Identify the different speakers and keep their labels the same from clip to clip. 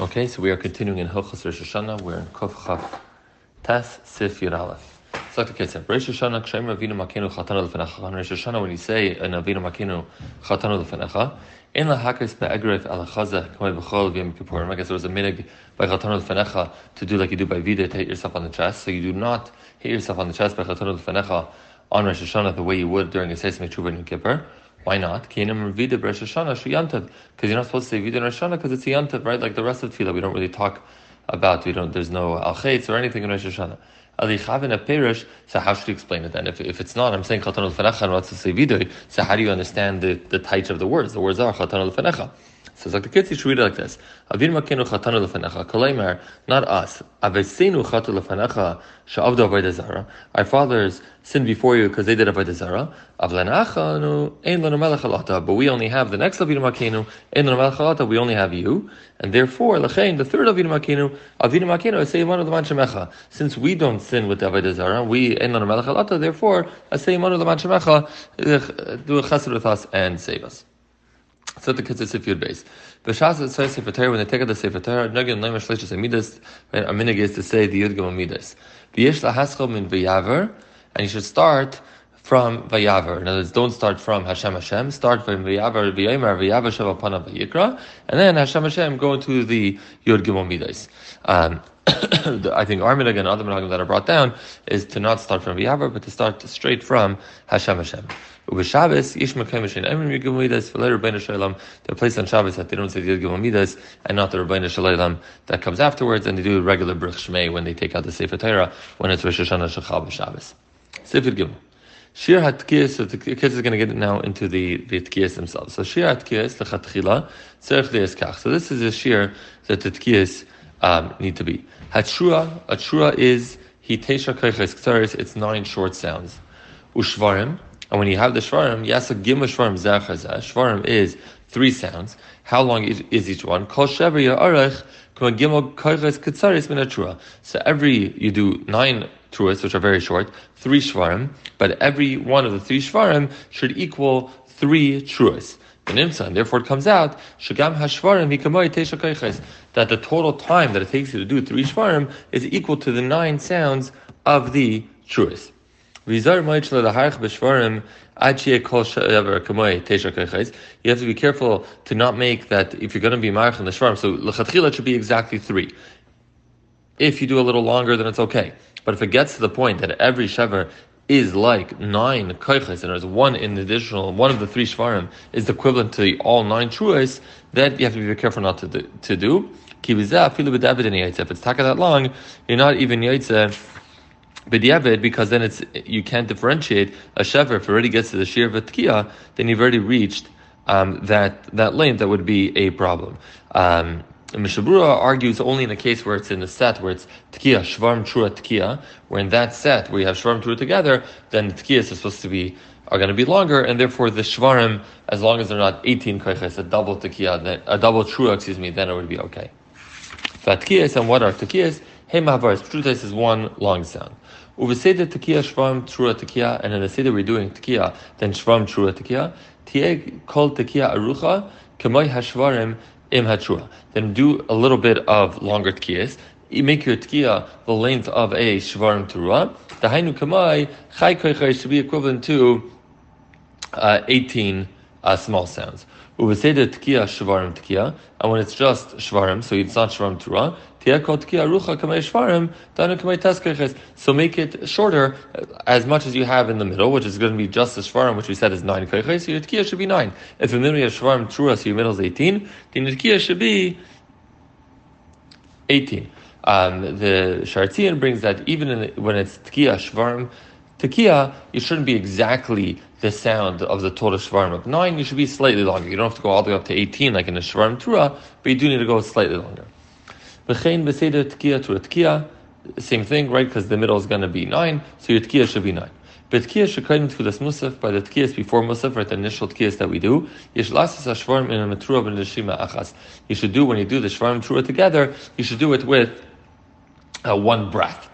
Speaker 1: Okay, so we are continuing in Hilchos Rosh Hashanah. We're in Kuf Chaf Tes Sif Yud Aleph. It's like the case of Rosh Hashanah Kshem Ravinu Makenu Chatanu Lefenecha. On Rosh Hashanah, when you say in Avinu Malkeinu Chatanu Lefenecha, in la hakis be'egref al chaza k'may b'chol v'yom kippurim. I guess there was a minig by Chatanu Lefenecha to do like you do by Vida to hit yourself on the chest. So you do not hit yourself on the chest by Chatanu Lefenecha on Rosh Hashanah the way you would during a Seismei Tshuva and Kippur. Why not? Because you're not supposed to say Vida in Rosh because it's a yantav, right? Like the rest of Tefillah, we don't really talk about. We don't. There's no al or anything in Rosh Hashanah. So how should you explain it then? If, if it's not, I'm saying chatan al what's to say. So how do you understand the the types of the words? The words are chatan al so it's like the kids, you should read it like this. Avin makenu chatanu lefenecha. Not us. Avesenu chatu lefenecha she'avdu avodah zara. Our fathers sinned before you because they did avodah zara. Avlenachanu ein lanu melech. But we only have the next Avinu malkeinu ein lanu melech. We only have you, and therefore lechein the third Avinu malkeinu Avinu malkeinu of the shemecha. Since we don't sin with avodah zara, we ein lanu melech alata. Therefore, of the shemecha do a chesed with us and save us. So the kids if you'd base. B'shas it says Sefer Torah when they take out the Sefer Torah, nagin leimer shleishes amidas. Our minig is to say the yud gam amidas. V'yesh lahaschol min v'yaver, and you should start from Vayaver. In other words, don't start from Hashem Hashem. Start from Vayaver, Vayamer, Vayaver Sheva Pana Vayikra, and then Hashem Hashem go into the Yud Gimel Midas. Um, I think our minhag and other minhagim that are brought down is to not start from Vayaver, but to start straight from Hashem Hashem. Shabbos, Yish Mekem Shein Emrim Yigim Midas, for later Rebbeinu Shalom, they're placed on Shabbos that they don't say the Yigim Midas, and not the Rebbeinu Shalom that comes afterwards, and they do regular Brich Shmei when they take out the Sefer Torah, when it's Rosh Hashanah Shechal Shabbos. Sefer Gimel. Shir Hatkiyas, so the kids is going to get now into the, the Tkiyas themselves. So Shir Hatkiyas, the Chatchila, Tzerech Kach. So this is a Shir that the Tkiyas um, need to be. Hatrua, Hatrua is Hitesha Ktaris, it's nine short sounds. Ushvarim, and when you have the shvarim, yasa gimel shvarim zechazah. Shvarim is three sounds. How long is, each one? Kol shever gimel min So every you do nine truas, which are very short, three shvarim, but every one of the three shvarim should equal three truas. And therefore it comes out that the total time that it takes you to do three shvarim is equal to the nine sounds of the truas. You have to be careful to not make that if you're going to be march in the shvarim. So lechatchila should be exactly three. If you do a little longer, then it's okay. But if it gets to the point that every shavar is like nine koiches, and there's one in the additional, one of the three shvarim is equivalent to the all nine truas, then you have to be very careful not to do. To do. If it's taka that long, you're not even yaitze b'diavad because then it's you can't differentiate a shever. If it already gets to the shir v'tkiya, then you've already reached um, that that length that would be a problem. Um, Mishabura argues only in a case where it's in a set where it's tkiya, shvarm trua tkiya, where in that set where you have shvarm trua together, then the tkiyas is supposed to be are going to be longer, and therefore the shvarim, as long as they're not 18 kaiches, a double tkiya, a double trua, excuse me, then it would be okay. Fatkiyas and what are tkiyas? Hey Mahavaris, Pshutais is one long sound. Uveseda tekiya shvam trua tekiya, and in the seder we're doing tekiya, then shvam trua tekiya. Tieg kol tekiya arucha, kemoy hashvarim im hatrua. Then do a little bit of longer tekiyas. You make your tekiya the length of a shvarim trua. The hainu kamai chai koichai should be equivalent to uh, 18 uh, small sounds. Uveseda tekiya shvarim tekiya, and when it's just shvarim, so it's not shvarim trua, so make it shorter as much as you have in the middle, which is going to be just the shvarim, which we said is nine kaiches. So your tkiya should be nine. If in the middle you have shvarim trua, so your middle is eighteen, then your tkiya should be eighteen. Um, the Shartian brings that even the, when it's tkiya shvarim, tkiya, you shouldn't be exactly the sound of the total shvarim of nine. You should be slightly longer. You don't have to go all the way up to eighteen like in the shvarim trua, but you do need to go slightly longer. V'chein b'seder to same thing, right? Because the middle is going to be nine, so your tkiya should be nine. But tkiya to this musaf by the tkiyas before musaf, right? The initial tkiyas that we do. Yesh lasas hashvarim in a metrua ben achas. You should do when you do the shvarim trua together. You should do it with uh, one breath.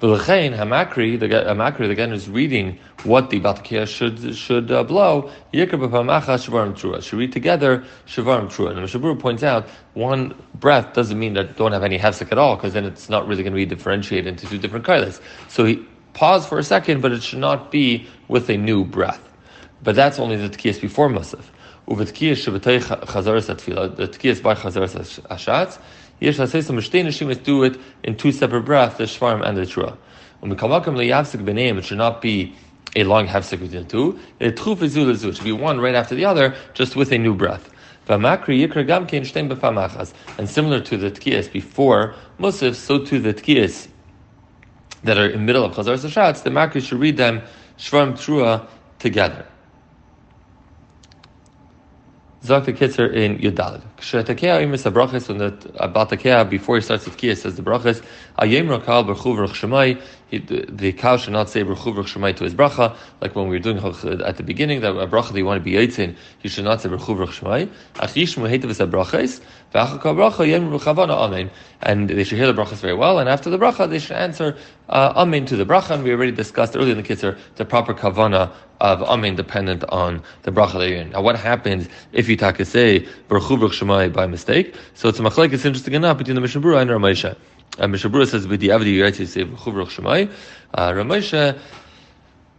Speaker 1: V'lechein Hamakri, the Hamakri again is reading what the Baltakia should should uh, blow. Yikr b'pamacha shavarim trua. Should read together shavarim trua. And Mishabur points out one breath doesn't mean that don't have any hefsek at all, because then it's not really going to be differentiated into two different kailas. So he pause for a second, but it should not be with a new breath. But that's only the tkiyas before Musaf. Uvetkiyas shabbatei chazaras atfila. The tkiyas by chazaras ashatz. Yesh haseisim mishtei neshim do it in two separate breaths, the shvarim and the trua. When we come b'neim, it should not be a long hafsik between the two. It should be one right after the other, just with a new breath. And similar to the tkiyas before Musaf, so to the tkiyas that are in the middle of Chazar Sashatz, the Makri should read them Shvarim Trua together. Zok the Kitzer in Yudalid. Kshetakea imis abrachas when the Baltakea before he starts the Tkiyah says the brachas Ayem Rakal Berchuv Shemai. The cow should not say Berchuv Shemai to his bracha like when we were doing at the beginning that a bracha that you want to be yitzin he should not say Berchuv Shemai. Achish Muhetiv abrachas V'achakal bracha Yem Rechavana Amen. And they should hear the brachas very well. And after the bracha they should answer uh, Amen to the bracha. And we already discussed earlier in the Kitzer the proper kavana of Amen dependent on the bracha that you're in. Now, what happens if you take say Baruch Shemai by mistake? So it's a machlek. It's interesting enough between the Mishnah Berurah and Rav Moshe. And Mishnah Berurah says with the Avdi you to say Baruch Shemai. Uh, Rav Moshe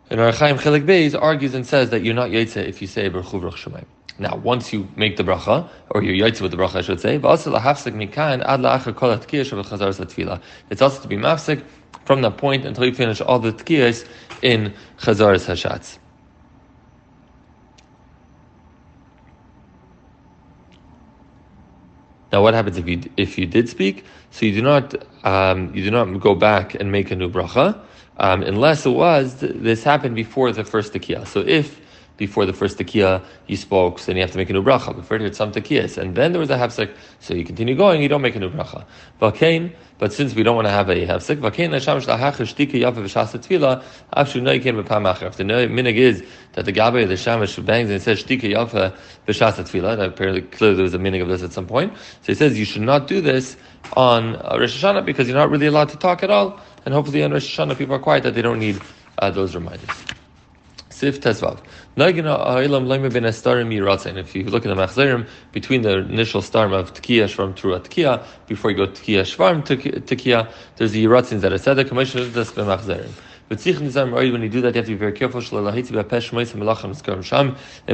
Speaker 1: in our Chaim Chelik Beis argues and says that you're not Yaitse if you say Baruch Shemai. Now, once you make the bracha, or you're yaitze with the bracha, I should say, it's also to be mafsik from that point until you finish all the tkiyas in chazaras hashatz. Now, what happens if you if you did speak? So you do not um, you do not go back and make a new bracha, um, unless it was this happened before the first tekiah. So if before the first tekiah you spoke, so then you have to make a new bracha. You heard some tekiyas, and then there was a hafsek, so you continue going, you don't make a new bracha. V'kain, but since we don't want to have a hafsek, v'kain l'sham shlachach shtika yafa v'shasa tefila, afshu noikin b'pam acher. If the minig is that the gabe the shamash bangs and says shtika yafa v'shasa tefila, apparently clearly there was a meaning of this at some point. So he says you should not do this on uh, Rosh Hashanah because you're not really allowed to talk at all, and hopefully on Rosh Hashanah people are quiet that they don't need uh, those reminders. If you look at the Machzerim, between the initial start of Tekiya Shvarm Trua Tekiya, before you go Tekiya Shvarm Tekiya, there's the Yiratzin that are said, the Commission is this Machzerim. When you do that, you have to be very careful. It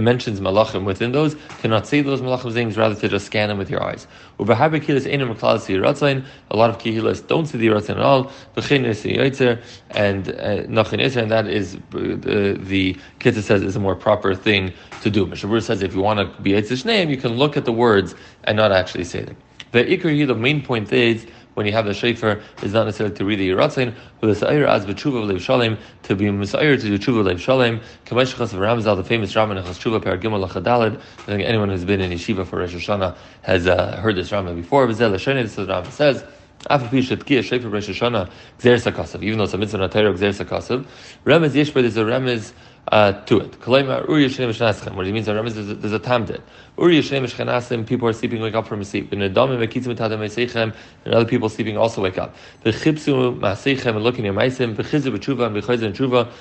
Speaker 1: mentions malachim within those. Cannot say those malachim names, rather to just scan them with your eyes. A lot of kihilas don't see the ratzin at all. And uh, and that is uh, the kitzah says is a more proper thing to do. Mishabur says if you want to be Yitzhak name, you can look at the words and not actually say them. The ikar the main point is when you have the shofar is not necessarily to read the Yiratzin, but the Sa'ir as b'tshuva v'lev shalem, to be Messiah to do tshuva v'lev shalem, kameshachas of Ramzal, the famous Rama nechas tshuva per gimel lachadalid, I think anyone who's been in yeshiva for Rosh Hashanah has uh, heard this Rama before, v'zel l'sheni, this is Rama says, even though it's a mitzvah not Torah, gzer sakasav, remez there's a remez uh, to it. What it means, there's there's a tamdit. Uri yishem. People are sleeping, wake up from a sleep. And other people sleeping also wake up. And looking at b'tshuva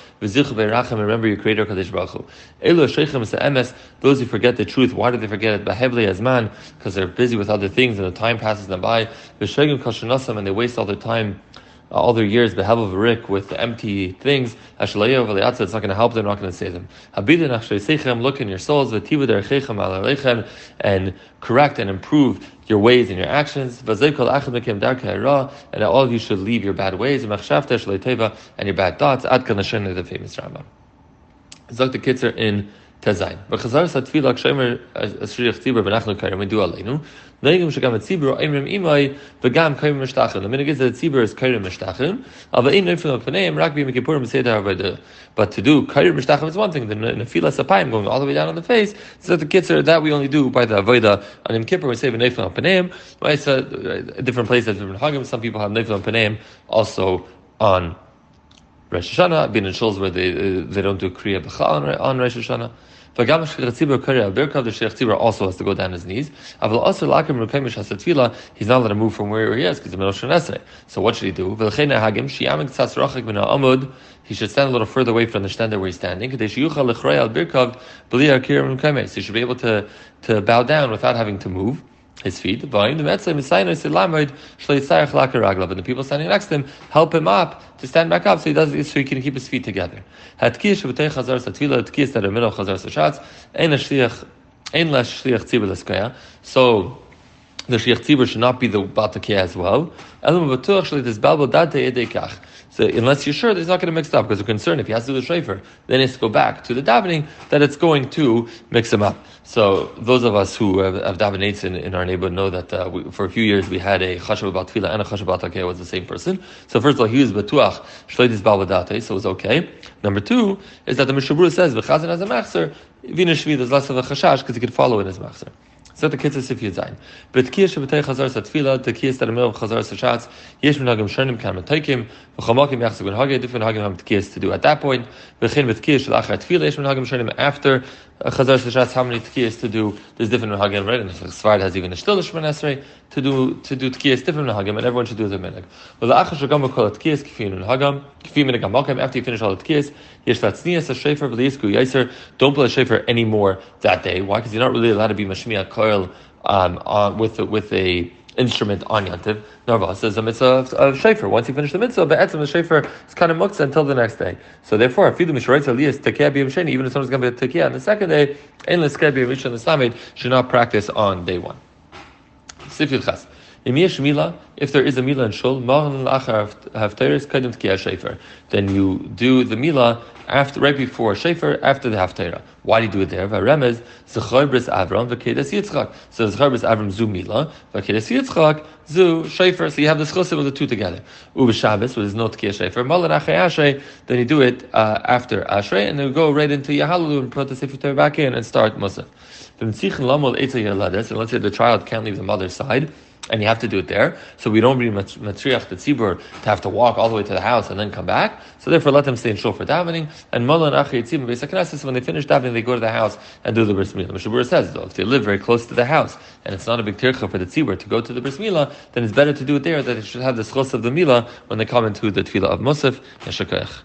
Speaker 1: and. Remember your Creator Kadesh Baruch Hu. Those who forget the truth. Why do they forget it? Because they're busy with other things and the time passes them by. And they waste all their time all their years behavel v'rik with empty things. It's not going to help them. Not going to save them. Look in your souls and correct and improve your ways and your actions. And all of you should leave your bad ways and your bad thoughts. The famous Rambam. Zok the Kitzer in Tezayin. V'chazar sa tefila kshemer kairim aleinu. Shagam oimrim imai kairim mishtachim. The is that tzibur is kairim mishtachim. In nefil p'neim rak havayda. But to do kairim mishtachim is one thing. The nefila sapayim going all the way down on the face. So the kitzur that we only do by the avoda on Yom Kippur we say v'nefil p'neim. It's a, a different place at different hagim. Some people have nefil p'neim also on Rosh Hashanah. I've in shuls where they uh, they don't do kriya b'cha on, on Rosh Hashanah. V'gam shliach tzibur kari al birkav, the shliach tzibur also has to go down his knees. Aval also lakim rukemish hasatfila, he's not allowed to move from where he is because the middle of So what should he do? V'lchein hagim shiyamik tzas rachik min amud. He should stand a little further away from the stand where he's standing. al birkav So he should be able to to bow down without having to move his feet. And the people standing next to him help him up to stand back up so he does so he can keep his feet together. So the shliach tzibur should not be the batakeh as well. So unless you're sure that he's not going to mix it up, because we're concerned if he has to do the shofar, then he has to go back to the davening that it's going to mix him up. So those of us who have, have davenates in, in our neighborhood know that uh, we, for a few years we had a chashav about tefillah and a chashav about takeh was the same person. So first of all, he was betuach shleitis balvadate, so it was okay. Number two is that the Mishabur says v'chazan as a machzer, vina shvi, there's less of a chashash because he could follow in his machzer. זאת der kitzes if you sein bet kirsche bet khazar sat fila der kirs der mer khazar sat schatz yesh mir nagem shnem kam taykem ve khamak im yakhsu ben hage difen hage mit kirs to do at that point. Begin mit kirs lach at fila yesh mir after chazar how many tkiyahs to do? There's different hagim, right? And Sfard has even a still shman to do to do tkiyahs different hagim, and everyone should do the minhag. Well, the achar shagam kol tkiyahs kifin hagam, kifin minhag amakim. After you finish all the tkiyahs, yesh latznias a shefer v'liisku yaser. Don't play a shefer anymore that day. Why? Because you're not really allowed to be mashmiya koil um, on, with with a instrument on Yantiv. Narva says a mitzvah of, shofar. Once you finish the mitzvah, but the shofar is kind of muktzah until the next day. So therefore, if you do mishrayt aliyas tekeh b'yom sheni, even if someone's going to be a on the second day, ein l'skeh b'yom rishon l'samid should not practice on day one. Sifil chas. If there is a mila in shul, then you do the mila after, right before Shefer, after the Haftarah. Why do you do it there? Varemez, Zechorbris Avram, Vakedes Yitzchak. So Zechorbris Avram Zu Mila, Vakedes Yitzchak, Zu Shefer. So you have the chosim of the two together. Uba Shabbos, with his not Kia Shefer, Malan Ashrei, then you do it uh, after Ashrei, and then you go right into Yahalalu and put the Sefer back in and start Musaf. And let's say the child can't leave the mother's side and you have to do it there. So we don't bring matriach the tzibur to have to walk all the way to the house and then come back. So therefore, let them stay in shul for davening. And when they finish davening, they go to the house and do the bris milah. Mishabura says though, if they live very close to the house and it's not a big tircha for the tzibur to go to the bris milah, then it's better to do it there. That it should have the schos of the milah when they come into the tefillah of Musaf and shakach.